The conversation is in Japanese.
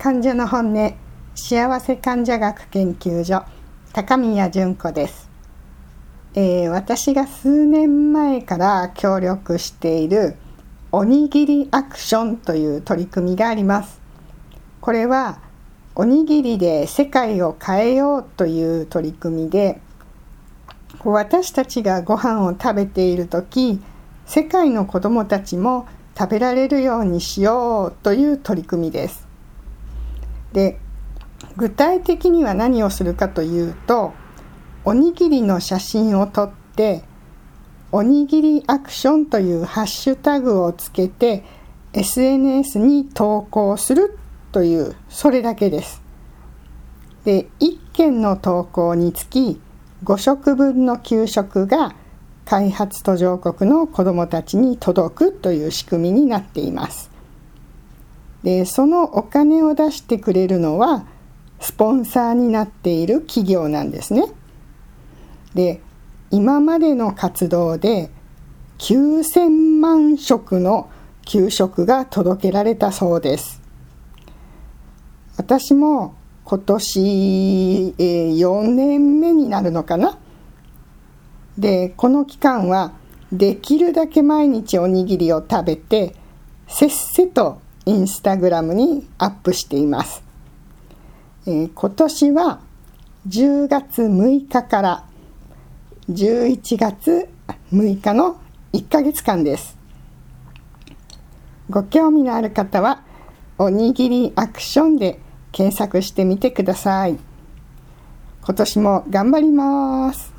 患者の本音幸せ患者学研究所高宮純子です、えー、私が数年前から協力しているおにぎりアクションという取り組みがありますこれはおにぎりで世界を変えようという取り組みで私たちがご飯を食べている時世界の子どもたちも食べられるようにしようという取り組みです。で具体的には何をするかというとおにぎりの写真を撮っておにぎりアクションというハッシュタグをつけて SNS に投稿するというそれだけです。で1件の投稿につき5食分の給食が開発途上国の子どもたちに届くという仕組みになっています。でそのお金を出してくれるのはスポンサーになっている企業なんですね。で今までの活動で9000万食の給食が届けられたそうです。私も今年、え、4年目になるのかな。で、この期間はできるだけ毎日おにぎりを食べて、せっせとインスタグラムにアップしています。えー、今年は10月6日から11月6日の1ヶ月間です。ご興味のある方は、おにぎりアクションで検索してみてください。今年も頑張ります。